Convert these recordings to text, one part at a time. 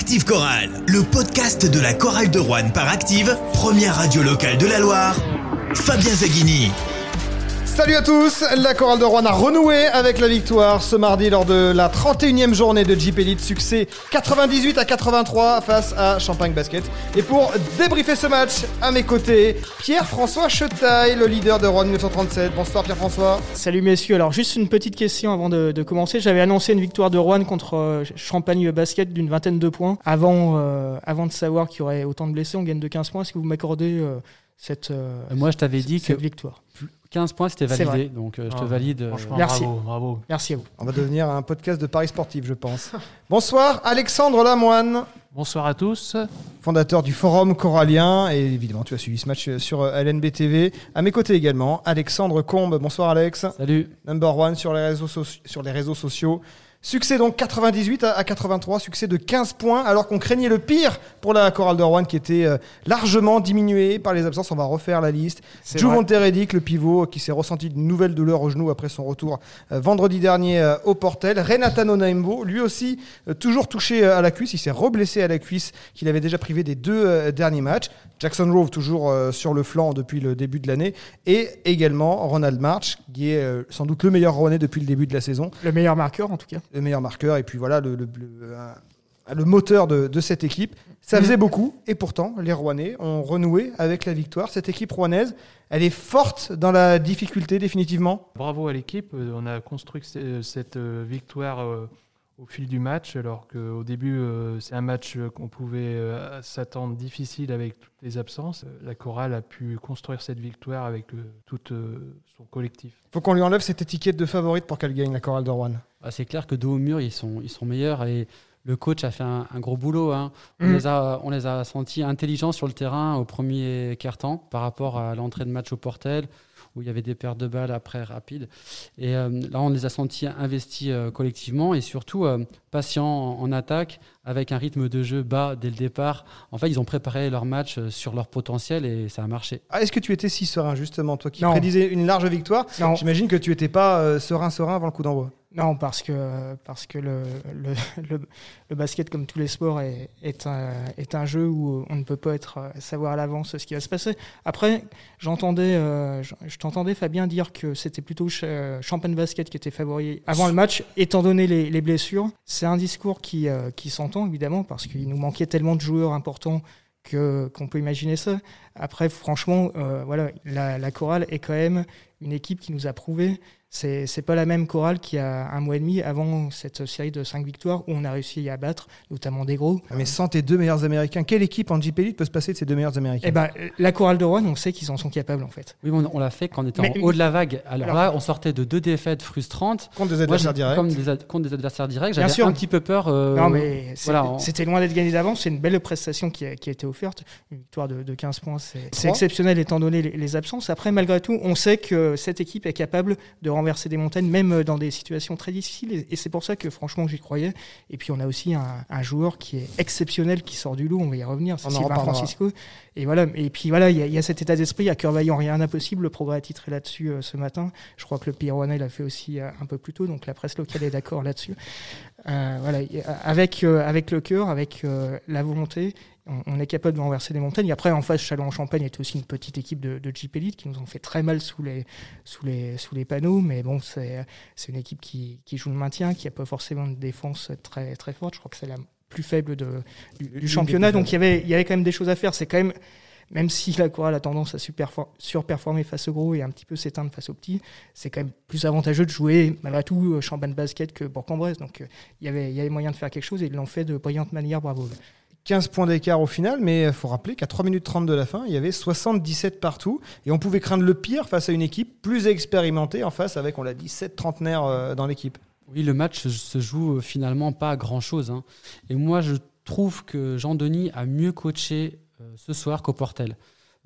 Active Chorale, le podcast de la chorale de Rouen par Active, première radio locale de la Loire. Fabien Zaghini. Salut à tous, la chorale de Rouen a renoué avec la victoire ce mardi lors de la 31e journée de Jeep Elite, succès 98 à 83 face à Champagne Basket. Et pour débriefer ce match, à mes côtés, Pierre-François Chetaille, le leader de Rouen 1937. Bonsoir Pierre-François. Salut messieurs, alors juste une petite question avant de, de commencer. J'avais annoncé une victoire de Rouen contre euh, Champagne Basket d'une vingtaine de points. Avant, euh, avant de savoir qu'il y aurait autant de blessés, on gagne de 15 points. Est-ce que vous m'accordez euh, cette, euh, Moi, je t'avais dit que cette victoire? 15 points, c'était validé. Donc, euh, je te Ah, valide. euh, Franchement, Merci. bravo, bravo. Merci à vous. On va devenir un podcast de Paris sportif, je pense. Bonsoir Alexandre Lamoine. Bonsoir à tous. fondateur du Forum Corallien. Et évidemment, tu as suivi ce match sur euh, LNB TV. À mes côtés également, Alexandre Combe. Bonsoir Alex. Salut. Number one sur les réseaux, soci- sur les réseaux sociaux. Succès donc 98 à à 83, succès de 15 points, alors qu'on craignait le pire pour la chorale de Rouen qui était euh, largement diminuée par les absences. On va refaire la liste. C'est Juvonte Redick, le pivot, qui s'est ressenti de nouvelles douleurs au genou après son retour euh, vendredi dernier euh, au Portel. Renatan Onaimbo, lui aussi, toujours touché à la cuisse. Il s'est reblessé à la cuisse qu'il avait déjà privé des deux derniers matchs. Jackson Rove, toujours sur le flanc depuis le début de l'année. Et également Ronald March, qui est sans doute le meilleur Rouennais depuis le début de la saison Le meilleur marqueur en tout cas. Le meilleur marqueur et puis voilà le, le- le- moteur de, de cette équipe. Ça faisait beaucoup et pourtant les Rouennais ont renoué avec la victoire. Cette équipe rouennaise, elle est forte dans la difficulté définitivement? Bravo à l'équipe. On a construit ce- cette euh, victoire euh, au fil du match, alors qu'au début, euh, c'est un match qu'on pouvait euh, s'attendre difficile avec toutes les absences. Euh, La chorale a pu construire cette victoire avec euh, tout euh, son collectif. Faut qu'on lui enlève cette étiquette de favorite pour qu'elle gagne la chorale de Rouen. Bah, c'est clair que dos au mur, ils sont, ils sont meilleurs et le coach a fait un, un gros boulot. hein. On, Mm. les a, on les a sentis intelligents sur le terrain au premier quart-temps par rapport à l'entrée de match au Portel où il y avait des pertes de balles après rapides. Et euh, là, on les a sentis investis euh, collectivement et surtout euh, patients en, en attaque avec un rythme de jeu bas dès le départ. En fait, ils ont préparé leur match sur leur potentiel et ça a marché. Ah, Est-ce que tu étais si serein justement, toi qui Non. prédisais une large victoire? Non, J'imagine que tu n'étais pas euh, serein serein avant le coup d'envoi. Non parce que, parce que le, le, le- le basket, comme tous les sports, est, est, un, est un jeu où on ne peut pas être, euh, savoir à l'avance ce qui va se passer. Après, j'entendais, euh, je, t'entendais Fabien dire que c'était plutôt euh, Champagne Basket qui était favori avant le match, étant donné les, les blessures. C'est un discours qui, euh, qui s'entend évidemment parce qu'il nous manquait tellement de joueurs importants que qu'on peut imaginer ça. Après, franchement, euh, voilà, la, la chorale est quand même une équipe qui nous a prouvé. C'est c'est pas la même chorale qui a un mois et demi avant cette série de cinq victoires où on a réussi à battre, notamment des gros. Ah, Mais sans tes deux meilleurs américains, quelle équipe en Jeep Elite peut se passer de ces deux meilleurs américains? Eh ben, la chorale de Rouen, on sait qu'ils en sont capables en fait. Oui, on, on l'a fait quand on était Mais- en haut de la vague. Alors, Alors- là, on sortait de deux défaites frustrantes. Contre des adversaires directs. Comme des, ad- contre des adversaires directs, j'avais un petit peu peur. euh, non, mais voilà, on- c'était loin d'être gagné d'avance. C'est une belle prestation qui a, qui a été offerte. Une victoire de, de 15 points, c'est exceptionnel étant donné les, les absences. Après, malgré tout, on sait que cette équipe est capable de renverser des montagnes, même dans des situations très difficiles. Et, c'est pour ça que, franchement, j'y croyais. Et puis, on a aussi un, un joueur qui est exceptionnel, qui sort du lot. On va y revenir. C'est Sylvain. Francisco. Et voilà. Et puis, voilà, il y, a- il y a cet état d'esprit. À cœur vaillant, rien d'impossible. Le progrès a titré là-dessus euh, ce matin. Je crois que le Pirouanais l'a fait aussi euh, un peu plus tôt. Donc, la presse locale est d'accord là-dessus. Euh, voilà, y- avec, euh, avec le cœur, avec euh, la volonté, on, est capable de renverser des montagnes. Après, en face, Châlons-en-Champagne est aussi une petite équipe de, de Jeep Elite qui nous ont fait très mal sous les, sous les, sous les panneaux. Mais bon, c'est une équipe qui, qui joue le maintien, qui n'a pas forcément une défense très, très forte. Je crois que c'est la plus faible de, du, du championnat. Donc il y avait, il y avait quand même des choses à faire. C'est quand même. Même si la chorale a tendance à surperformer face aux gros et un petit peu s'éteindre face aux petits, c'est quand même plus avantageux de jouer malgré tout euh, Champagne Basket que Bourg-en-Bresse. Donc euh, il y avait, il y avait moyen de faire quelque chose et ils l'ont fait de brillante manière. Bravo. 15 points d'écart au final, mais il faut rappeler qu'à 3 minutes 30 de la fin, il y avait 77 partout. Et on pouvait craindre le pire face à une équipe plus expérimentée en face avec, on l'a dit, 7 trentenaires euh, dans l'équipe. Oui, le match se joue euh, finalement pas à grand-chose. hein. Et moi, je trouve que Jean-Denis a mieux coaché euh, ce soir qu'au Portel.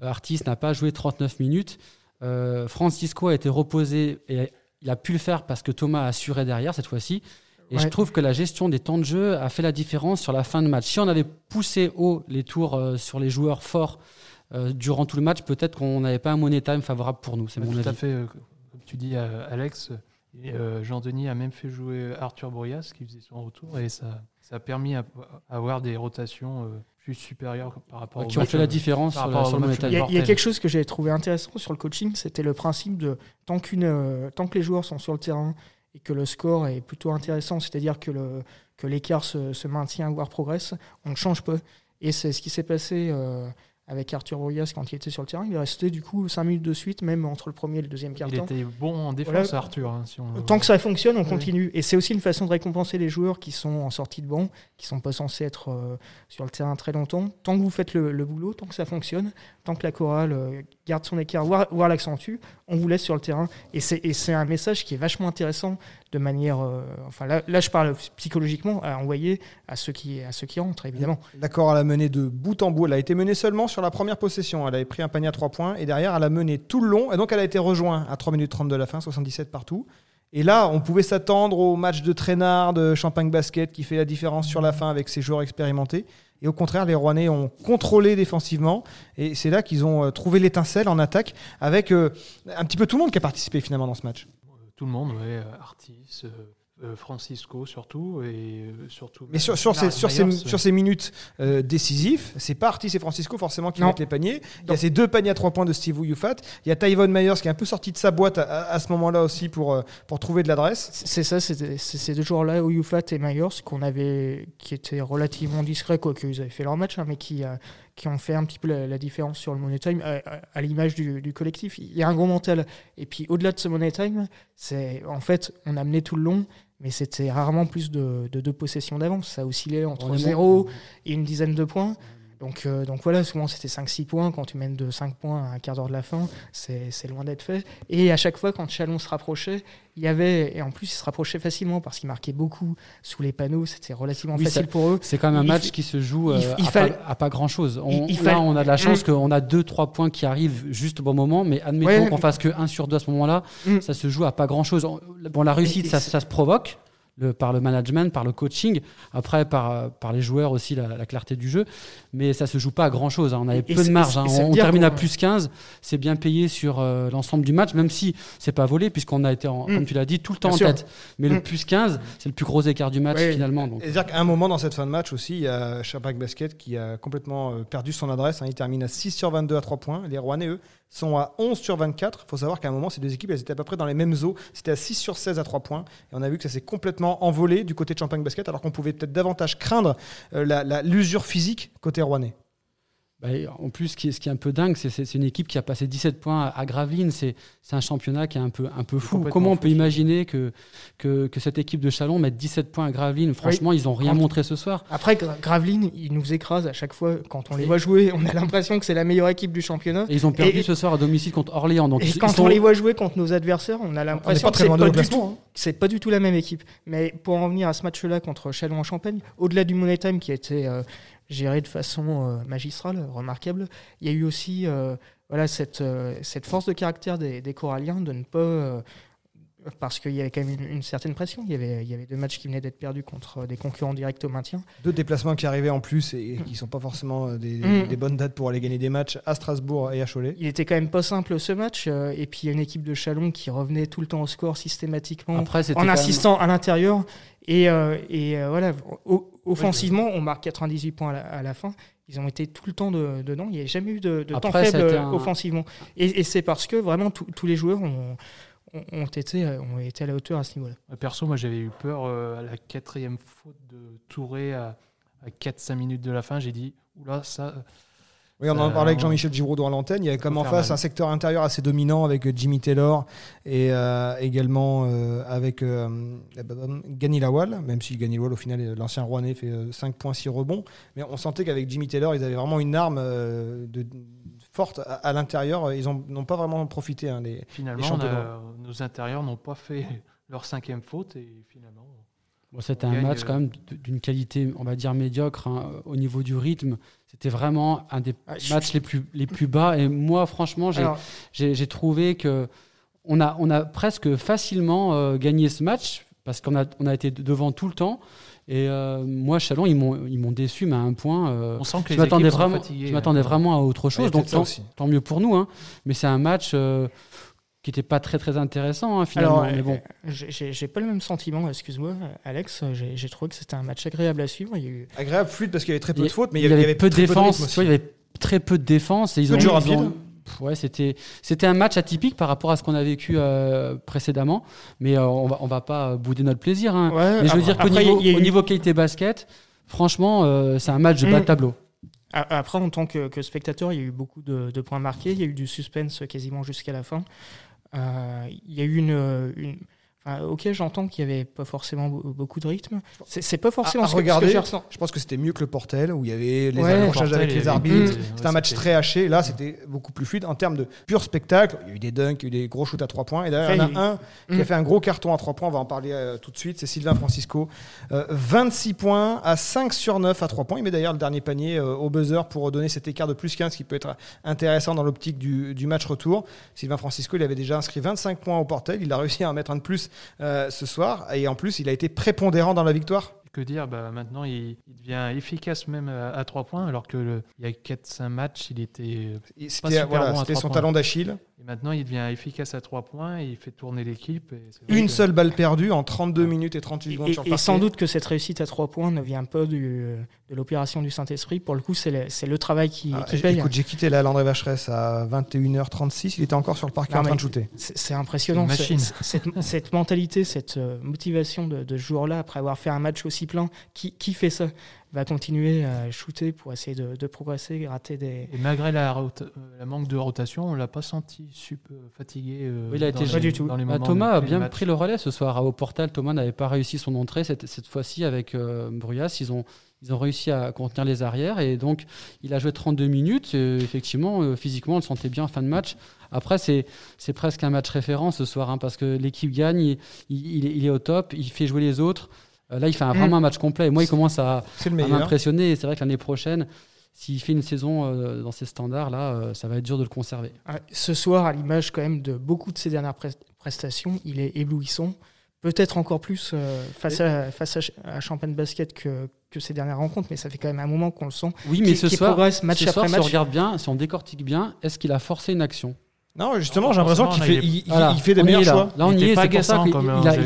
Euh, Artis n'a pas joué 39 minutes. Euh, Francisco a été reposé et il a pu le faire parce que Thomas a assuré derrière cette fois-ci. Et je trouve que la gestion des temps de jeu a fait la différence sur la fin de match. Si on avait poussé haut les tours euh, sur les joueurs forts euh, durant tout le match, peut-être qu'on n'avait pas un money time favorable pour nous. C'est mon tout avis. à fait, euh, comme tu dis, euh, Alex. Euh, Jean-Denis a même fait jouer Arthur Bourias qui faisait son retour et ça, ça a permis à, à avoir des rotations euh, plus supérieures par rapport Ouais, au qui ont fait la différence par sur, la- le Il y, a, il y a quelque chose que j'avais trouvé intéressant sur le coaching, c'était le principe de tant, qu'une, euh, tant que les joueurs sont sur le terrain et que le score est plutôt intéressant, c'est-à-dire que, le, que l'écart se, se maintient, voire progresse, on ne change pas. Et c'est ce qui s'est passé euh, avec Arthur Boyas quand il était sur le terrain. Il est resté du coup 5 minutes de suite, même entre le premier et le deuxième Il quart-temps. était bon en défense, Voilà. Arthur. hein, si on- Tant que ça fonctionne, on Oui. continue. Et c'est aussi une façon de récompenser les joueurs qui sont en sortie de banc, qui sont pas censés être euh, sur le terrain très longtemps. Tant que vous faites le, le boulot, tant que ça fonctionne, tant que la chorale euh, garde son écart, voire, voire l'accentue, on vous laisse sur le terrain. Et c'est un message qui est vachement intéressant de manière. euh, enfin, là, je parle psychologiquement à envoyer à ceux qui, à ceux qui rentrent, évidemment. D'accord, elle a mené de bout en bout. Elle a été menée seulement sur la première possession. Elle avait pris un panier à 3 points et derrière, elle a mené tout le long. Et donc, elle a été rejointe à 3 minutes 30 de la fin, 77 partout. Et là, on pouvait s'attendre au match de traînard de Champagne Basket qui fait la différence sur la fin avec ses joueurs expérimentés. Et au contraire, les Rouennais ont contrôlé défensivement. Et c'est là qu'ils ont euh, trouvé l'étincelle en attaque avec euh, un petit peu tout le monde qui a participé finalement dans ce match. Tout le monde, ouais, euh, Artis, euh, euh, Francisco surtout, et euh, surtout. Mais sur, sur, ces, sur, ces, Myers, sur ces minutes euh, décisives, c'est pas Artis et Francisco forcément qui Non. mettent les paniers. Il y a ces deux paniers à trois points de Steve Youfat. Il y a Tyvon Myers qui est un peu sorti de sa boîte à, à- à ce moment-là aussi pour, pour trouver de l'adresse. C'est ça, c'est ces deux joueurs-là, Oyufat et Myers, qu'on avait, qui étaient relativement discrets, quoique ils avaient fait leur match, hein, mais qui, euh, qui ont fait un petit peu la, la différence sur le Money Time, à, à- à l'image du, du collectif. Il y a un gros mental. Et puis au-delà de ce Money Time, c'est en fait, on a mené tout le long, mais c'était rarement plus de, de deux possessions d'avance. Ça oscillait entre On est 0 et une dizaine de points. Donc, euh, donc voilà, souvent c'était 5-6 points. Quand tu mènes de 5 points à un quart d'heure de la fin, c'est loin d'être fait. Et à chaque fois, quand Chalon se rapprochait, il y avait, et en plus, ils se rapprochaient facilement parce qu'ils marquaient beaucoup sous les panneaux. C'était relativement Oui, facile pour eux. C'est quand même un Il match qui se joue il- euh, il à, fallait- pas, à pas grand chose. On, Il- il là, on a de la chance Mm. qu'on a 2-3 points qui arrivent juste au bon moment, mais admettons Ouais, qu'on fasse que 1 sur 2 à ce moment-là, Mm. ça se joue à pas grand chose. Bon, la réussite, ça se provoque. Le- par le management, par le coaching, après par, euh, par les joueurs aussi, la, la clarté du jeu. Mais ça se joue pas à grand chose. On avait Et- peu de marge. hein. On termine à plus 15. C'est bien payé sur euh, l'ensemble du match, même si c'est pas volé, puisqu'on a été, en- Mm. comme tu l'as dit, tout le temps Bien en sûr. tête. Mais le Mm. plus 15, c'est le plus gros écart du match Ouais. finalement. Donc. C'est-à-dire qu'à un moment dans cette fin de match aussi, il y a Chapac Basket qui a complètement euh, perdu son adresse. hein. Il termine à 6 sur 22 à 3 points. Les Rouennais, eux, sont à 11 sur 24. Il faut savoir qu'à un moment, ces deux équipes, étaient à peu près dans les mêmes eaux. C'était à 6 sur 16 à 3 points. Et on a vu que ça s'est complètement envolé du côté de Champagne Basket, alors qu'on pouvait peut-être davantage craindre euh, la- la- l'usure physique côté Rouennais. Bah, en plus, ce qui est, ce qui est un peu dingue, c'est une équipe qui a passé 17 points à, Gravelines. C'est un championnat qui est un peu, un peu fou. Comment on fou. peut imaginer que, que, que cette équipe de Chalon mette 17 points à Gravelines? Franchement, ils n'ont rien Quand- montré ce soir. Après, Gra- Gravelines, ils nous écrasent à chaque fois. Quand on les voit jouer, on a l'impression que c'est la meilleure équipe du championnat. Et ils ont perdu Et- ce soir à domicile contre Orléans. Donc Et ils- quand ils sont- on les voit jouer contre nos adversaires, on a l'impression que c'est pas, du tout- hein. pas du tout la même équipe. Mais pour en venir à ce match-là contre Chalon en Champagne, au-delà du Money Time qui a été euh, géré de façon euh, magistrale, remarquable, il y a eu aussi euh, voilà, cette, euh, cette force de caractère des, des Coralliens de ne pas. Parce qu'il y avait quand même une, une certaine pression. Il y, avait, il y avait deux matchs qui venaient d'être perdus contre des concurrents directs au maintien. Deux déplacements qui arrivaient en plus et qui ne sont pas forcément euh, des, Mm. des bonnes dates pour aller gagner des matchs à Strasbourg et à Cholet. Il était quand même pas simple ce match. euh, et puis il y a une équipe de Chalon qui revenait tout le temps au score systématiquement. Après, en quand même- insistant à l'intérieur. Et, euh, et euh, voilà, o- offensivement, on marque 98 points à la, à la fin. Ils ont été tout le temps de- dedans. Il n'y a jamais eu de, de temps Après, faible un- offensivement. Et, et c'est parce que vraiment tous les joueurs ont, ont, été, euh, ont été à la hauteur à ce niveau-là. Euh, Perso, moi j'avais eu peur euh, à la quatrième faute de Touré à, à 4-5 minutes de la fin. J'ai dit, oula, ça. Oui, on en parlait avec Jean-Michel Giraudot à l'antenne. Il y avait comme en face mal. un secteur intérieur assez dominant avec Jimmy Taylor et euh, également euh, avec euh, Gani Lawal, même si Gani Lawal, au final, l'ancien Rouennais, fait 5 points, 6 rebonds. Mais on sentait qu'avec Jimmy Taylor, ils avaient vraiment une arme euh, de, forte à, à l'intérieur. Ils ont- n'ont pas vraiment profité. hein, les- Finalement, Les a- nos intérieurs n'ont pas fait leur cinquième faute et finalement. Bon, c'était un match euh, quand même d'une qualité, on va dire, médiocre hein, au niveau du rythme. C'était vraiment un des Ah, je- matchs les plus, les plus bas. Et moi, franchement, j'ai Alors, trouvé que on a, on a presque facilement euh, gagné ce match parce qu'on a, on a été devant tout le temps. Et euh, moi, Chalon, ils m'ont ils m'ont déçu, mais à un point. euh, On sent que je les m'attendais vraiment, fatiguées. je m'attendais hein. vraiment à autre Ouais, chose. Donc tant, mieux pour nous. hein. Mais c'est un match euh, qui n'était pas très très intéressant hein, finalement. Alors, mais bon. j'ai j'ai pas le même sentiment, excuse-moi, Alex. J'ai j'ai trouvé que c'était un match agréable à suivre. Il y a eu Agréable, fluide parce qu'il y avait très peu Il y- de fautes, mais il y avait, peu de très défense. il y avait très peu de défense et ils ont, ils ont- Ouais, c'était c'était un match atypique par rapport à ce qu'on a vécu euh, précédemment, mais euh, on va on va pas bouder notre plaisir. hein. Ouais, mais je veux après- dire qu'au niveau, il y a au eu- niveau qualité basket, franchement, euh, c'est un match de bas de Mm. tableau. Après, en tant que, que spectateur, il y a eu beaucoup de, de points marqués. Il y a eu du suspense quasiment jusqu'à la fin. Il y a eu une. une- enfin, ok, j'entends qu'il n'y avait pas forcément be- beaucoup de rythme. C'est pas forcément À- à ce que- ce que, regarder, j'ai ressenti. Je pense que c'était mieux que le Portel, où il y avait les Ouais. accrochages avec les arbitres. C'était un match très haché. Là, c'était beaucoup plus fluide en termes de pur spectacle. Il y a eu des dunks, il y a eu des gros shoots à 3 points. Et d'ailleurs, il y en a un qui a Mm. fait un gros carton à 3 points. On va en parler euh, tout de suite. C'est Sylvain Francisco. Euh, 26 points à 5 sur 9 à 3 points. Il met d'ailleurs le dernier panier euh, au buzzer pour donner cet écart de plus 15 qui peut être intéressant dans l'optique du, du match retour. Sylvain Francisco, il avait déjà inscrit 25 points au Portel. Il a réussi à en mettre un de plus euh, ce soir. Et en plus, il a été prépondérant dans la victoire. Que dire bah, Maintenant, il, il devient efficace même à, à 3 points, alors que le- il y a 4-5 matchs, il était. C'était voilà, bon son points. talon d'Achille. Et maintenant, il devient efficace à 3 points et il fait tourner l'équipe. Une que- seule balle perdue en 32 minutes et 38 Et, secondes sur le et sans doute que cette réussite à trois points ne vient pas du, de l'opération du Saint-Esprit. Pour le coup, c'est le, c'est le travail qui, Ah, qui paye. écoute, j'ai quitté là Landré Vacheresse à 21h36. Il était encore sur le parquet Non, en train de shooter. C'est impressionnant. Cette, cette mentalité, cette euh, motivation de, de ce joueur-là, après avoir fait un match aussi plein, qui, qui fait ça? Va continuer à shooter pour essayer de, de progresser, gratter des. Et malgré la, euh, la manque de rotation, on l'a pas senti super fatigué. euh, Oui, il a dans été les- Pas du tout. dans les Bah, moments Thomas a bien pris le relais ce soir. Au Portal, Thomas n'avait pas réussi son entrée cette, cette fois-ci avec euh, Bruyas. Ils ont, ils ont réussi à contenir les arrières et donc il a joué 32 minutes. Euh, effectivement, euh, physiquement, on le sentait bien en fin de match. Après, c'est c'est presque un match référent ce soir hein, parce que l'équipe gagne, il est au top, il fait jouer les autres. Euh, là, il fait un- Mm. vraiment un match complet. Et moi, il commence à, à m'impressionner. Et c'est vrai que l'année prochaine, s'il fait une saison euh, dans ces standards-là, euh, ça va être dur de le conserver. Ah, Ce soir, à l'image quand même de beaucoup de ses dernières pres- prestations, il est éblouissant. Peut-être encore plus euh, face, à, face à, Ch- à Champagne Basket que, que ses dernières rencontres, mais ça fait quand même un moment qu'on le sent. Oui, mais ce soir, progresse match ce après soir, si on match. regarde bien, si on décortique bien, est-ce qu'il a forcé une action? Non, justement, j'ai l'impression qu'il fait, là, il, il- Voilà, il fait des on meilleurs choix. Là, on Il y est, pas c'est pour ça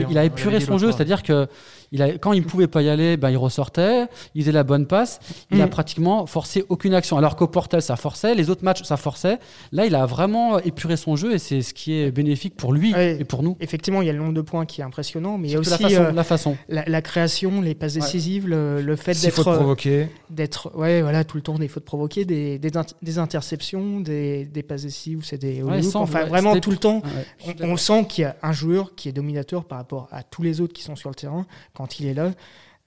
qu'il a, épuré son jeu, c'est-à-dire que il a, quand il pouvait pas y aller, ben, il ressortait, il faisait la bonne passe, il a Mm. pratiquement forcé aucune action. Alors qu'au Portal, ça forçait, les autres matchs, ça forçait. Là, il a vraiment épuré son jeu et c'est ce qui est bénéfique pour lui Ouais. et pour nous. Effectivement, il y a le nombre de points qui est impressionnant, mais il y a aussi la façon. euh, la façon. la, la création, les passes Ouais. décisives, le, le fait d'être te provoquer. d'être ouais voilà tout le temps des fautes provoquées des, des, int- des interceptions des, des passes décisives c'est des Ouais, sans- enfin vraiment tout le temps on sent qu'il y a un joueur qui est dominateur par rapport à tous les autres qui sont sur le terrain quand il est là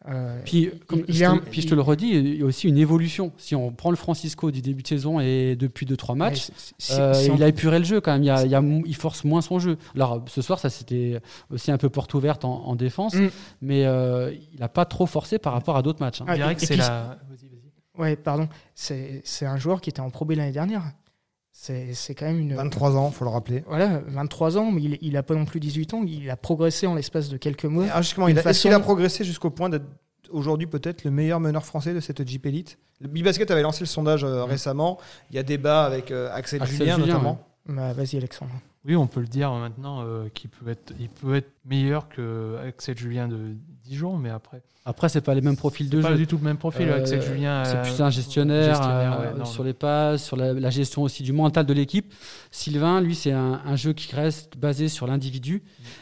Euh, Puis, comme il je te, un- puis je te le redis, il y a aussi une évolution. Si on prend le Francisco du début de saison et depuis 2-3 matchs, si- Euh, si on- il a épuré le jeu quand même. Il, y a- il y a mou- il force moins son jeu. Alors ce soir, ça c'était aussi un peu porte ouverte en, en défense, Mm. mais euh, il n'a pas trop forcé par rapport à d'autres matchs. hein. Ah, et- que c'est la. Vas-y, vas-y. ouais pardon c'est c'est un joueur qui était en Pro B l'année dernière c'est c'est quand même une 23 ans, faut le rappeler. voilà 23 ans mais il, il a pas non plus 18 ans il a progressé en l'espace de quelques mois Ah, justement, il a, est-ce qu'il façon- a progressé jusqu'au point d'être aujourd'hui peut-être le meilleur meneur français de cette Jeep Elite? Le Bibasket avait lancé le sondage euh, récemment. Il y a débat avec euh, Axel, Axel Julien, Julien, notamment. Bah, vas-y Alexandre Oui, on peut le dire maintenant euh, qu'il peut être, il peut être meilleur que Axel Julien de Dijon, mais après, Après, c'est pas les mêmes profils de c'est pas jeu. du tout le même profil. Euh, Axel Julien, C'est euh, plus un gestionnaire, gestionnaire, euh, ouais, non, sur les passes, sur la, la gestion aussi du mental de l'équipe. Sylvain, lui, c'est un, un jeu qui reste basé sur l'individu.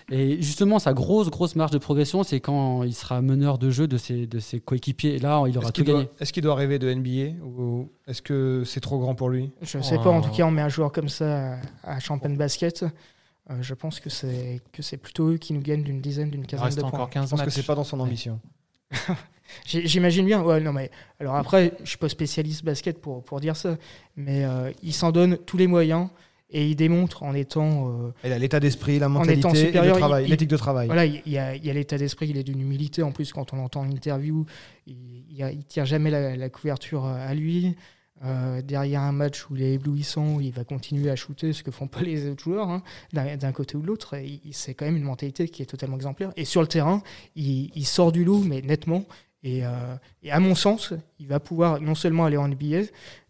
Mm. Et justement, sa grosse, grosse marge de progression, c'est quand il sera meneur de jeu de ses, de ses coéquipiers. Et là, il aura tout doit, gagné. est-ce qu'il doit rêver de NBA ou est-ce que c'est trop grand pour lui? Je sais Oh. pas, en tout cas, on met un joueur comme ça à, à Champagne Basket. Euh, je pense que c'est que c'est plutôt eux qui nous gagnent d'une dizaine, d'une quinzaine de points. encore 15 Je pense que matchs. c'est pas dans son ambition. J'imagine bien. Ouais, non mais alors après, je suis pas spécialiste basket pour pour dire ça, mais euh, il s'en donne tous les moyens et il démontre en étant euh, Il a l'état d'esprit, la étant mentalité, et le travail, il- l'éthique de travail. voilà, il y a, l'état d'esprit, il est d'une humilité en plus quand on entend l'interview, il, il, il tire jamais la, la couverture à lui. Euh, derrière un match où il est éblouissant, il va continuer à shooter, ce que font pas les autres joueurs, hein, d'un côté ou de l'autre. C'est quand même une mentalité qui est totalement exemplaire. Et sur le terrain, il, sort du lot, mais nettement. Et, euh, et à mon sens, il va pouvoir non seulement aller en NBA,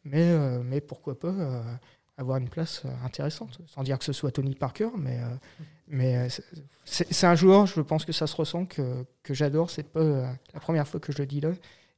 mais, euh, mais pourquoi pas avoir une place intéressante. Sans dire que ce soit Tony Parker, mais, mais c'est un joueur, je pense que ça se ressent, que, que j'adore. C'est pas la première fois que je le dis là.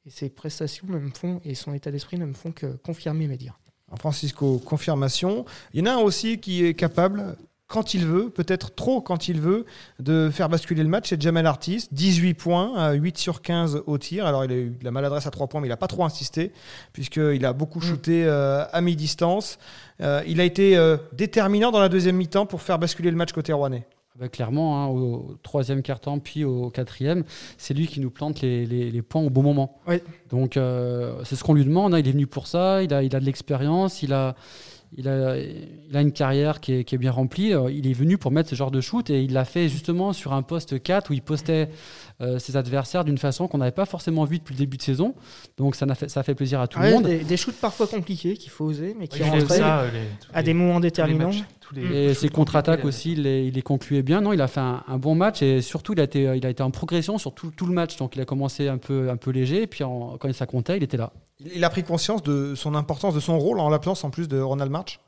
Et ses prestations ne me font, et son état d'esprit ne me font que confirmer mes dires. Francisco, confirmation. Il y en a un aussi qui est capable, quand il veut, peut-être trop quand il veut, de faire basculer le match. C'est Jamal Artis, 18 points, à 8 sur 15 au tir. Alors il a eu de la maladresse à 3 points, mais il n'a pas trop insisté, puisqu'il a beaucoup shooté euh, à mi-distance. Euh, il a été euh, déterminant dans la deuxième mi-temps pour faire basculer le match côté rouennais. Bah, clairement, hein, au troisième quart-temps, puis au quatrième, c'est lui qui nous plante les, les- les points au bon moment. Oui. Donc, euh, c'est ce qu'on lui demande. hein. Il est venu pour ça. Il a, il a de l'expérience. Il a, il, a, il a une carrière qui est, qui est bien remplie. Euh, Il est venu pour mettre ce genre de shoot et il l'a fait justement sur un poste 4 où il postait euh, ses adversaires d'une façon qu'on n'avait pas forcément vue depuis le début de saison. Donc, ça, n'a fait, ça fait plaisir à tout Ouais, le monde. des, des shoots parfois compliqués qu'il faut oser, mais qui fait rentraient ça, euh, les- à les- des moments les déterminants. matchs, Et ses contre-attaques aussi, il les, il les concluait bien. Non, il a fait un, un bon match et surtout, il a été, il a été en progression sur tout, tout le match. Donc, il a commencé un peu, un peu léger et puis en- quand ça comptait, il était là. Il a pris conscience de son importance, de son rôle en l'absence en plus de Ronald March.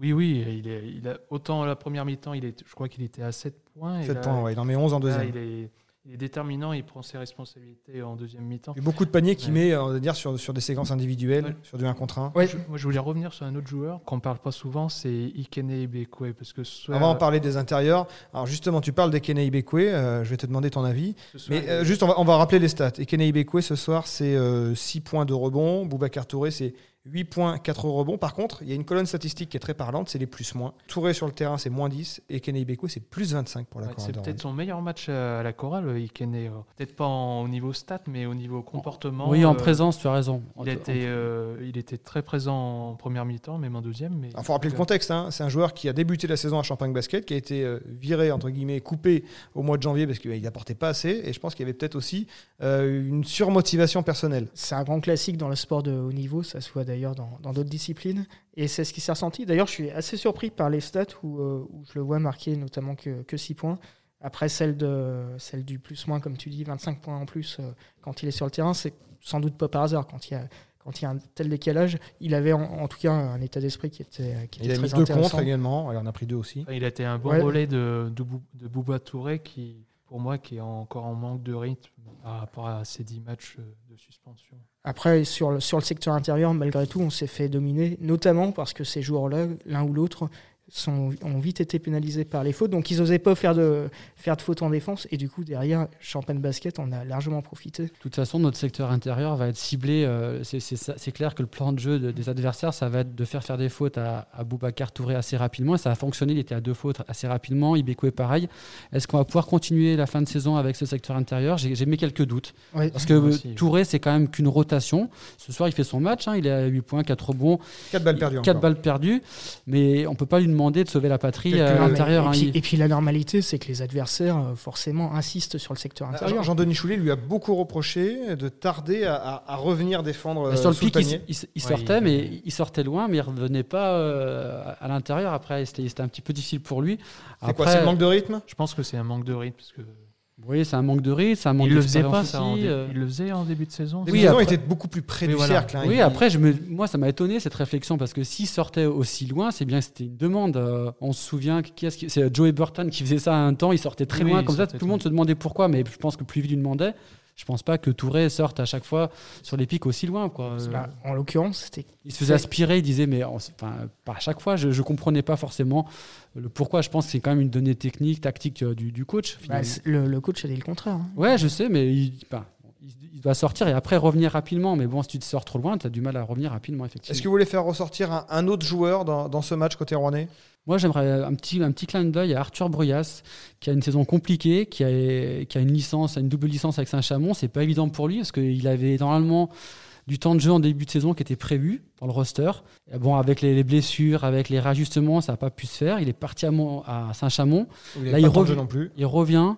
Oui, oui, il est, il a, autant la première mi-temps, il est, je crois qu'il était à 7 points. et 7 là, points, ouais, il en met 11 en là, deuxième. il, est, il est déterminant, il prend ses responsabilités en deuxième mi-temps. Il y a beaucoup de paniers qu'il met on va dire, sur, sur des séquences individuelles, Ouais. sur du 1 contre 1. Ouais. Je- moi, je voulais revenir sur un autre joueur qu'on ne parle pas souvent, c'est Ikene Ibekwe. Parce que va en parler des intérieurs. Alors justement, tu parles d'Ekene Ibekwe, euh, je vais te demander ton avis. soir, Mais euh, juste, on va, on va rappeler les stats. Ekene Ibekwe, ce soir, c'est 6 points de rebond. Boubacar Touré, c'est 8 points, 4 rebonds. Par contre, il y a une colonne statistique qui est très parlante, c'est les plus-moins. Touré sur le terrain, c'est moins 10. Et Ekene Ibekwe, c'est plus 25 pour la Ouais, Chorale c'est peut-être son meilleur match à la chorale, Ikene. euh, Peut-être pas en- au niveau stats, mais au niveau comportement. oui, en euh, présence, tu as raison. Il était, euh, il était très présent en première mi-temps, même en deuxième. Mais Il faut rappeler le contexte. hein. C'est un joueur qui a débuté la saison à Champagne Basket, qui a été euh, viré, entre guillemets, coupé au mois de janvier parce qu'il n'apportait pas assez. Et je pense qu'il y avait peut-être aussi euh, une surmotivation personnelle. C'est un grand classique dans le sport de haut niveau, ça se voit d'ailleurs dans dans d'autres disciplines. Et c'est ce qui s'est ressenti. D'ailleurs, je suis assez surpris par les stats où, euh, où je le vois marquer notamment que, que 6 points. Après celle, de, celle du plus-moins, comme tu dis, 25 points en plus euh, quand il est sur le terrain, c'est sans doute pas par hasard. Quand il y a, quand il y a un tel décalage, il avait en, en tout cas un état d'esprit qui était, qui Il était a mis très deux contre également. Il en a pris deux aussi. Il a été un bon Ouais. relais de, de, Bou- de Bouba Touré qui, pour moi, qui est encore en manque de rythme par rapport à ses 10 matchs euh, de suspension. Après, sur le, sur le secteur intérieur, malgré tout, on s'est fait dominer, notamment parce que ces joueurs-là, l'un ou l'autre, sont, ont vite été pénalisés par les fautes. Donc, ils n'osaient pas faire de, faire de fautes en défense. Et du coup, derrière, Champagne Basket en a largement profité. De toute façon, notre secteur intérieur va être ciblé. euh, c'est- c'est ça- c'est clair que le plan de jeu de- des adversaires, ça va être de faire faire des fautes à, à Boubacar Touré assez rapidement. Et ça a fonctionné. Il était à deux fautes assez rapidement. Ibekwe, pareil. Est-ce qu'on va pouvoir continuer la fin de saison avec ce secteur intérieur? J'ai j'ai mis quelques doutes. Ouais. Parce que euh, aussi. Touré, c'est quand même qu'une rotation. Ce soir, il fait son match. hein, il est à 8 points, 4 rebonds, 4 balles perdues 4 encore. balles perdues. Mais on peut pas lui demander de sauver la patrie euh, à l'intérieur. et, hein. et puis, la normalité, c'est que les adversaires, euh, forcément, insistent sur le secteur Ah, intérieur. Jean- Jean-Denis Choulet lui a beaucoup reproché de tarder à, à- à revenir défendre Bah, euh, sur le le pic, il, sortait, il- mais il sortait loin, mais il revenait pas euh, à- l'intérieur. Après, c'était un petit peu difficile pour lui. C'est quoi C'est le manque de rythme? Je pense que c'est un manque de rythme. Parce que Oui, c'est un manque de rythme, c'est un manque il le faisait pas, ça. en aussi, dé- euh. Il le faisait en début de saison. Oui, saisons après- étaient beaucoup plus près Oui, du voilà. cercle. hein. Oui, Il- après, je me, moi, ça m'a étonné cette réflexion parce que s'il sortait aussi loin, c'est bien que c'était une demande. Euh, on se souvient, qui est-ce qui- c'est Joey Burton qui faisait ça à un temps, il sortait très Oui, loin il comme ça, tout le monde se demandait pourquoi, mais je pense que plus vite lui demandait. Je pense pas que Touré sorte à chaque fois sur les pics aussi loin. Quoi. Là, en l'occurrence, c'était il se faisait aspirer, il disait, mais enfin, pas à chaque fois, je ne comprenais pas forcément le pourquoi. Je pense que c'est quand même une donnée technique, tactique du, du coach. bah, le, le coach a dit le contraire. hein. Ouais, je sais, mais il, enfin, il- doit sortir et après revenir rapidement. Mais bon, si tu te sors trop loin, tu as du mal à revenir rapidement, effectivement. Est-ce que vous voulez faire ressortir un, un autre joueur dans, dans ce match côté rouennais? Moi, j'aimerais un petit, un petit clin d'œil à Arthur Bruyas, qui a une saison compliquée, qui a, qui a une licence, une double licence avec Saint-Chamond. C'est pas évident pour lui parce qu'il avait normalement du temps de jeu en début de saison qui était prévu dans le roster. Et bon, avec les, les blessures, avec les rajustements, ça n'a pas pu se faire. Il est parti à, Saint-Chamond. Où Là, il il jeu non plus. Il revient.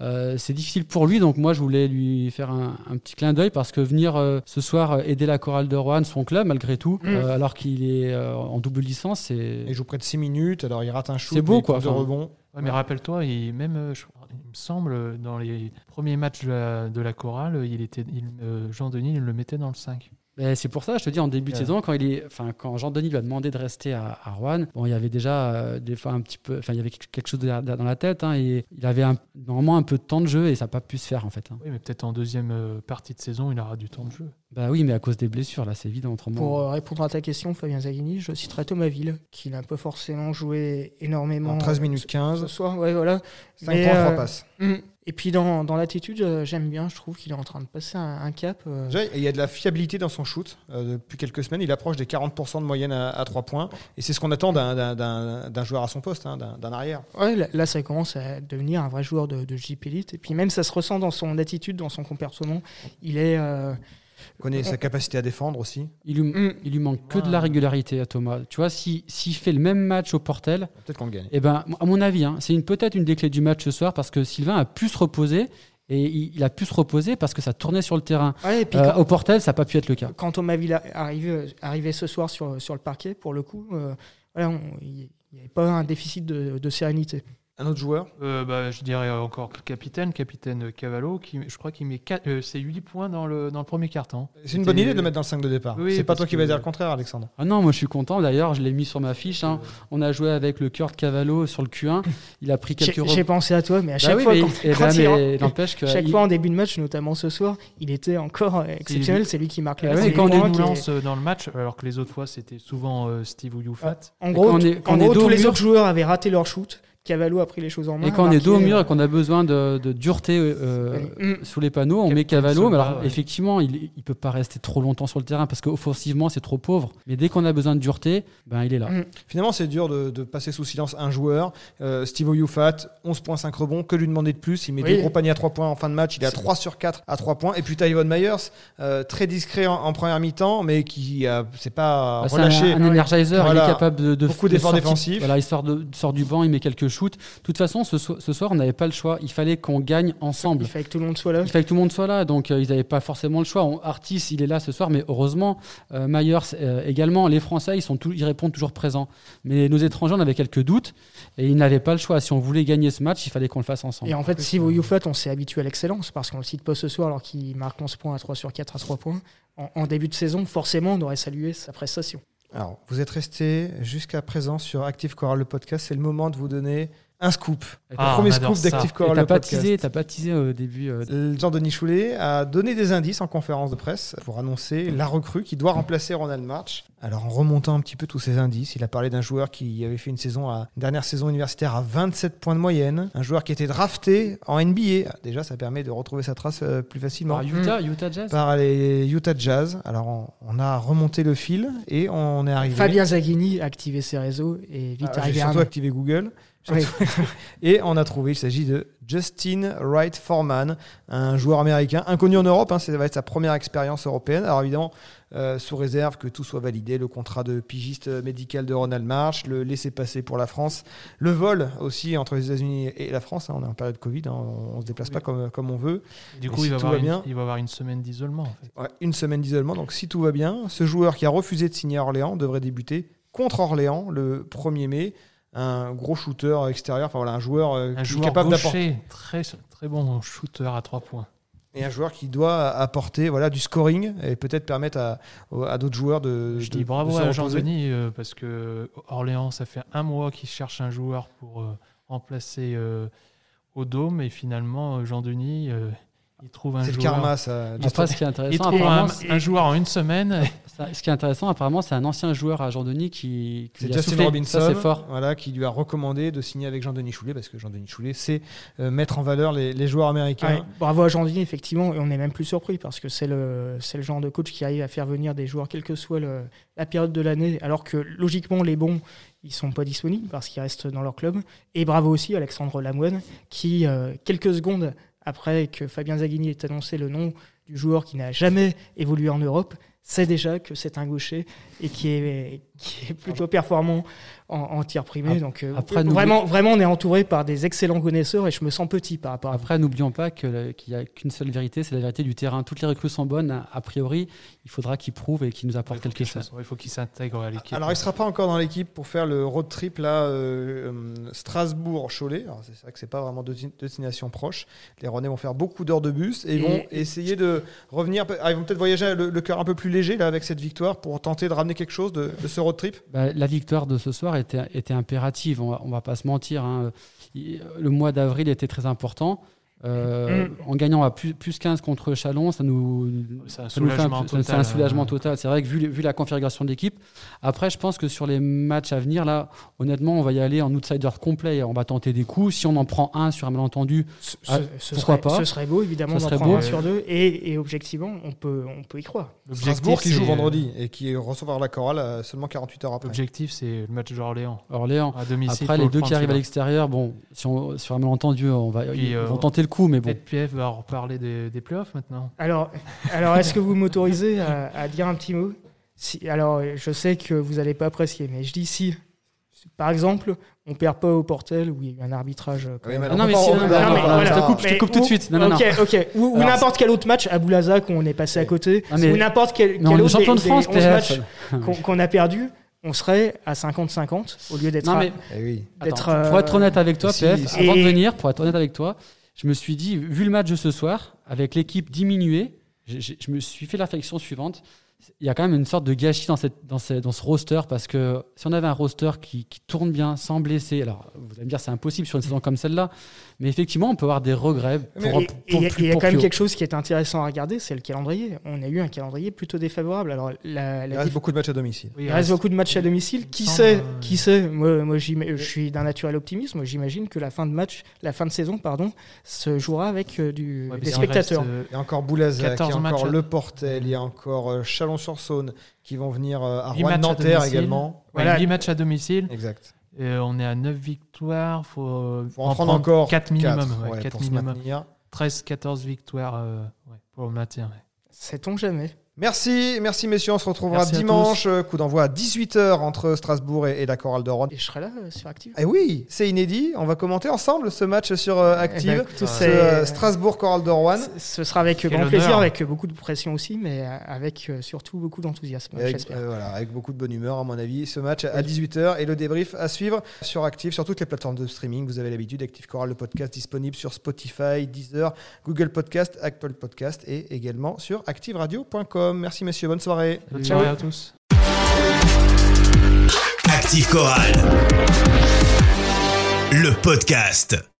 Euh, c'est difficile pour lui, donc moi je voulais lui faire un, un petit clin d'œil parce que venir euh, ce soir euh, aider la chorale de Rouen, son club malgré tout, Mm. euh, alors qu'il est en double licence, c'est Il joue près de 6 minutes, alors il rate un shoot. C'est beau, il quoi, enfin. Mais rappelle-toi, même, euh, il me semble, dans les premiers matchs de la, chorale, il était, il, euh, Jean-Denis il le mettait dans le 5. Mais c'est pour ça, je te dis, en début de saison, quand, il est, enfin, quand Jean-Denis lui a demandé de rester à, à Rouen, bon, il y avait déjà euh, des fois un petit peu, enfin, il y avait quelque chose dans la tête, hein, et il avait un- normalement un peu de temps de jeu et ça n'a pas pu se faire en fait. hein. Oui, mais peut-être en deuxième euh, partie de saison, il aura du temps de jeu. Bah oui, mais à cause des blessures, là, c'est évident. Autrement, Pour euh, répondre à ta question, Fabien Zaghini, je citerai Thomas Ville, qui n'a pas forcément joué énormément. En 13 euh, minutes ce- 15. Ce soir, ouais, voilà. 5 Mais, points, 3 euh, passes. hum. Et puis dans, dans l'attitude, euh, j'aime bien, je trouve qu'il est en train de passer un, un cap. euh, Déjà, il y a de la fiabilité dans son shoot. Euh, depuis quelques semaines, il approche des 40% de moyenne à, 3 points. Et c'est ce qu'on attend d'un- joueur à son poste, hein, d'un d'un arrière. Ouais, là, là, ça commence à devenir un vrai joueur de, de JP Elite. Et puis même, ça se ressent dans son attitude, dans son comportement. Il est. euh, Il connaît sa capacité à défendre aussi. il, lui, hum, il lui manque que de la régularité à Thomas. Tu vois, si- s'il fait le même match au Portel, Peut-être qu'on gagne. eh ben, à mon avis, hein, c'est une- peut-être une des clés du match ce soir parce que Sylvain a pu se reposer et il, il a pu se reposer parce que ça tournait sur le terrain. ouais, et puis Euh, au Portel, ça n'a pas pu être le cas. quand Thomas Villa arrivait, arrivait ce soir sur, sur le parquet, pour le coup, euh, voilà, on- il n'y avait pas un déficit de, de sérénité. Un autre joueur? Euh, bah, je dirais encore le capitaine, capitaine Cavallo, qui, je crois qu'il met quatre- euh, c'est 8 points dans le, dans le premier carton. C'est une bonne idée de le mettre dans le 5 de départ. Oui, c'est pas toi qui vas dire le contraire, Alexandre. Ah non, moi je suis content. D'ailleurs, je l'ai mis sur ma fiche. hein. On a joué avec le Kurt Cavallo sur le Q1. Il a pris J'ai quelques j'ai pensé à toi, mais à Bah chaque oui, fois, mais- quand, eh quand il- n'empêche que chaque il- fois en début de match, notamment ce soir, il était encore euh, exceptionnel. C'est lui qui marque les Ah ouais, premiers quand on est est- lance euh, dans le match, alors que les autres fois, c'était souvent euh, Steve ou Youfat. En gros, tous les autres joueurs avaient raté leur shoot. Cavallo a pris les choses en main. Et quand on est dos au mur euh, et qu'on a besoin de, de dureté euh, Mm. sous les panneaux, on Captain met Cavallo. Mais alors, ouais. effectivement, il ne peut pas rester trop longtemps sur le terrain parce qu'offensivement, c'est trop pauvre. Mais dès qu'on a besoin de dureté, ben, il est là. Mm. Finalement, c'est dur de, de passer sous silence un joueur. Euh, Steve Oyufat, 11.5 rebonds. Que lui demander de plus Il met Oui. deux gros paniers à 3 points en fin de match. Il est à 3 sur 4 à 3 points. Et puis Tyvon Myers, euh, très discret en, en première mi-temps, mais qui euh, s'est pas Bah, c'est relâché. un, un energizer, Voilà. il est capable de, de Beaucoup de d'efforts défensifs. Voilà, il sort, de- sort du banc, il met quelques shoots. De toute façon, ce, so- ce soir, on n'avait pas le choix. Il fallait qu'on gagne ensemble. Il fallait que tout le monde soit là. Il fallait que tout le monde soit là, donc euh, ils n'avaient pas forcément le choix. On- Artis, il est là ce soir, mais heureusement, euh, Myers euh, également. Les Français, ils, sont tout- ils répondent toujours présents. Mais nos étrangers, on avait quelques doutes et ils n'avaient pas le choix. Si on voulait gagner ce match, il fallait qu'on le fasse ensemble. Et en fait, si Youfat, on s'est habitué à l'excellence parce qu'on le cite pas ce soir alors qu'il marque 11 points à 3 sur 4 à 3 points. En, en début de saison, forcément, on aurait salué sa prestation. Alors, vous êtes resté jusqu'à présent sur Active Coral, le podcast. C'est le moment de vous donner un scoop. Et Le Ah, premier scoop d'Active Coral, t'as pas teasé, t'as pas teasé au début. euh, Le Jean-Denis Choulet a donné des indices en conférence de presse pour annoncer la recrue qui doit remplacer Ronald March. Alors en remontant un petit peu tous ces indices, il a parlé d'un joueur qui avait fait une saison à une dernière saison universitaire à 27 points de moyenne, un joueur qui était drafté en NBA. Ah, Déjà, ça permet de retrouver sa trace euh, plus facilement. par Utah, Utah Jazz. Par les Utah Jazz. Alors on, on a remonté le fil et on est arrivé. Fabien Zaghini a activé ses réseaux et vite Ah, J'ai arrivé à surtout activé Google. Oui. Et on a trouvé, il s'agit de Justin Wright Foreman, un joueur américain inconnu en Europe. hein, ça va être sa première expérience européenne. Alors évidemment, euh, sous réserve que tout soit validé, le contrat de pigiste médical de Ronald March, le laisser-passer pour la France, le vol aussi entre les États-Unis et la France. hein, on est en période Covid, hein, on, ne se déplace Oui. pas comme, comme on veut. Du Et coup, si il, va avoir va une, bien il va avoir une semaine d'isolement. En fait. Ouais, une semaine d'isolement. Donc si tout va bien, ce joueur qui a refusé de signer à Orléans devrait débuter contre Orléans le 1er mai. Un gros shooter extérieur, enfin voilà, un joueur, euh, Un qui est joueur capable d'apporter très, très bon shooter à 3 points. et un joueur qui doit apporter voilà du scoring et peut-être permettre à, à d'autres joueurs de. Je de- dis bravo à. Jean-Denis euh, parce que Orléans, ça fait un mois qu'il cherche un joueur pour euh, remplacer euh, au Dôme et finalement Jean-Denis, il trouve un C'est le joueur. karma, ça. Après, ce qui est il intéressant, trouve apparemment, un, joueur en une semaine. ça- ce qui est intéressant, apparemment, c'est un ancien joueur à Jean-Denis qui, lui a Justin soufflé. Robinson, Ça, c'est fort. voilà, qui lui a recommandé de signer avec Jean-Denis Choulet parce que Jean-Denis Choulet sait euh, mettre en valeur les, les joueurs américains. Ouais, bravo à Jean-Denis, effectivement, et on n'est même plus surpris parce que c'est le, c'est le genre de coach qui arrive à faire venir des joueurs, quelle que soit le- la période de l'année, alors que logiquement, les bons, ils sont pas disponibles parce qu'ils restent dans leur club. Et bravo aussi à Alexandre Lamoine, qui, euh, quelques secondes après que Fabien Zaghini ait annoncé le nom du joueur qui n'a jamais évolué en Europe, sait déjà que c'est un gaucher et qui est, qui est plutôt performant en, en tir primé. Donc, euh, après, vraiment, vraiment, on est entouré par des excellents connaisseurs et je me sens petit par rapport à. Après, n'oublions pas qu'il n'y a qu'une seule vérité, c'est la vérité du terrain. Toutes les recrues sont bonnes. A priori, il faudra qu'ils prouvent et qu'ils nous apportent quelque chose. il faut qu'il s'intègre à l'équipe. Alors, il sera pas encore dans l'équipe pour faire le road trip là, euh, euh, Strasbourg-Cholet. C'est vrai que c'est pas vraiment deux destinations proches. Les Rennais vont faire beaucoup d'heures de bus et ils vont Et- essayer de revenir. ah, ils vont peut-être voyager le, le cœur un peu plus léger là, avec cette victoire pour tenter de ramener quelque chose de, ce road trip? Bah, la victoire de ce soir était, impérative, on va, on va pas se mentir. hein. Le mois d'avril était très important. Euh. En gagnant à plus, plus 15 contre Chalon, ça nous, C'est un ça nous fait un soulagement total. c'est un soulagement euh, total. C'est vrai que vu, vu la configuration de l'équipe, après, je pense que sur les matchs à venir, là, honnêtement, on va y aller en outsider complet. On va tenter des coups. Si on en prend un sur un malentendu, Ce, Ah, ce pourquoi serait, pas ce serait beau, évidemment, Ce d'en serait prendre beau. un sur deux. Et, et objectivement, on peut, on peut y croire. Strasbourg qui joue vendredi et qui recevra la chorale euh, seulement 48 heures après. L'objectif, c'est le match d'Orléans. Orléans. À domicile. Après, les le deux qui arrivent à l'extérieur, bon, si on, sur un malentendu, on va, Puis, ils euh, vont tenter le coup, mais bon. Peut-être PF va reparler des, des playoffs maintenant. Alors, alors est-ce que vous m'autorisez à, à dire un petit mot si, Alors, je sais que vous n'allez pas apprécier, mais je dis si, par exemple, on perd pas au Portel où il y a eu un arbitrage. euh, quand Oui, même. mais non, on mais si- non, non, mais Non, voilà. je te coupe, je te coupe tout de suite. Non, non, non. ok, ok. Ou, n'importe quel autre match à Boulazac où on est passé à côté, mais- ou n'importe quel, quel autre champion des- de France, des 11 PF. matchs qu'on qu'on a perdu, on serait à 50-50 au lieu d'être Non, à- mais Eh oui. d'être, Attends, pour euh, être honnête avec toi, si, PF, si. avant de Et- venir, pour être honnête avec toi, je me suis dit, vu le match de ce soir, avec l'équipe diminuée, je me suis fait la réflexion suivante. Il y a quand même une sorte de gâchis dans, ce, roster parce que si on avait un roster qui, qui tourne bien sans blesser, alors vous allez me dire c'est impossible sur une saison comme celle-là, mais effectivement on peut avoir des regrets pour, Et- et pour Il y a- quand même quelque chose qui est intéressant à regarder, c'est le calendrier. On a eu un calendrier plutôt défavorable. Alors, la, la Il reste diff- beaucoup de matchs à domicile. Oui, il reste beaucoup de matchs à domicile. Qui sait euh, Qui sait? Moi, moi j'ima- je suis d'un naturel optimisme. Moi, J'imagine que la fin de match, la fin de saison, pardon, se jouera avec euh, du, Ouais, des spectateurs. reste, euh, Il y a encore Boulazac, il y a 14 matchs encore Le Portel, il y a encore euh, Chalon-sur-Saône qui vont venir euh, à Huit Rouen matchs à Nanterre domicile. également. Voilà. 8 matchs à domicile. Exact. Et on est à 9 victoires. Faut, euh, Faut en prendre encore 4 minimum. quatre, ouais, ouais, quatre pour se minimum. maintenir. 13-14 victoires euh, ouais, pour le maintien. ouais. Sait-on jamais? Merci, merci messieurs. On se retrouvera Merci dimanche. euh, Coup d'envoi à 18h entre Strasbourg et, et la Chorale de Rouen. Et je serai là euh, sur Active. Et oui, c'est inédit. On va commenter ensemble ce match sur euh, Eh ben, Active. Ce, euh, Strasbourg Chorale de Rouen. Ce- Ce sera avec grand plaisir, avec beaucoup de pression aussi, mais avec euh, surtout beaucoup d'enthousiasme, Avec, j'espère. euh, voilà, avec beaucoup de bonne humeur, à mon avis. Ce match à 18h et le débrief à suivre sur Active, sur toutes les plateformes de streaming. Vous avez l'habitude, Active Chorale, le podcast disponible sur Spotify, Deezer, Google Podcast, Apple Podcast et également sur activeradio.com. Merci messieurs, bonne soirée. Bonne Ciao. soirée à tous. Active Chorale. Le podcast.